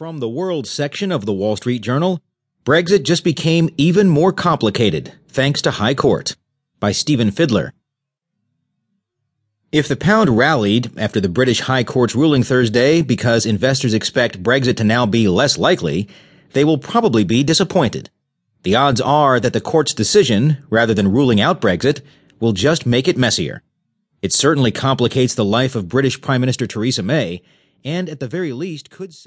From the world section of the Wall Street Journal, Brexit just became even more complicated thanks to High Court by Stephen Fidler. If the pound rallied after the British High Court's ruling Thursday because investors expect Brexit to now be less likely, they will probably be disappointed. The odds are that the court's decision, rather than ruling out Brexit, will just make it messier. It certainly complicates the life of British Prime Minister Theresa May, and at the very least could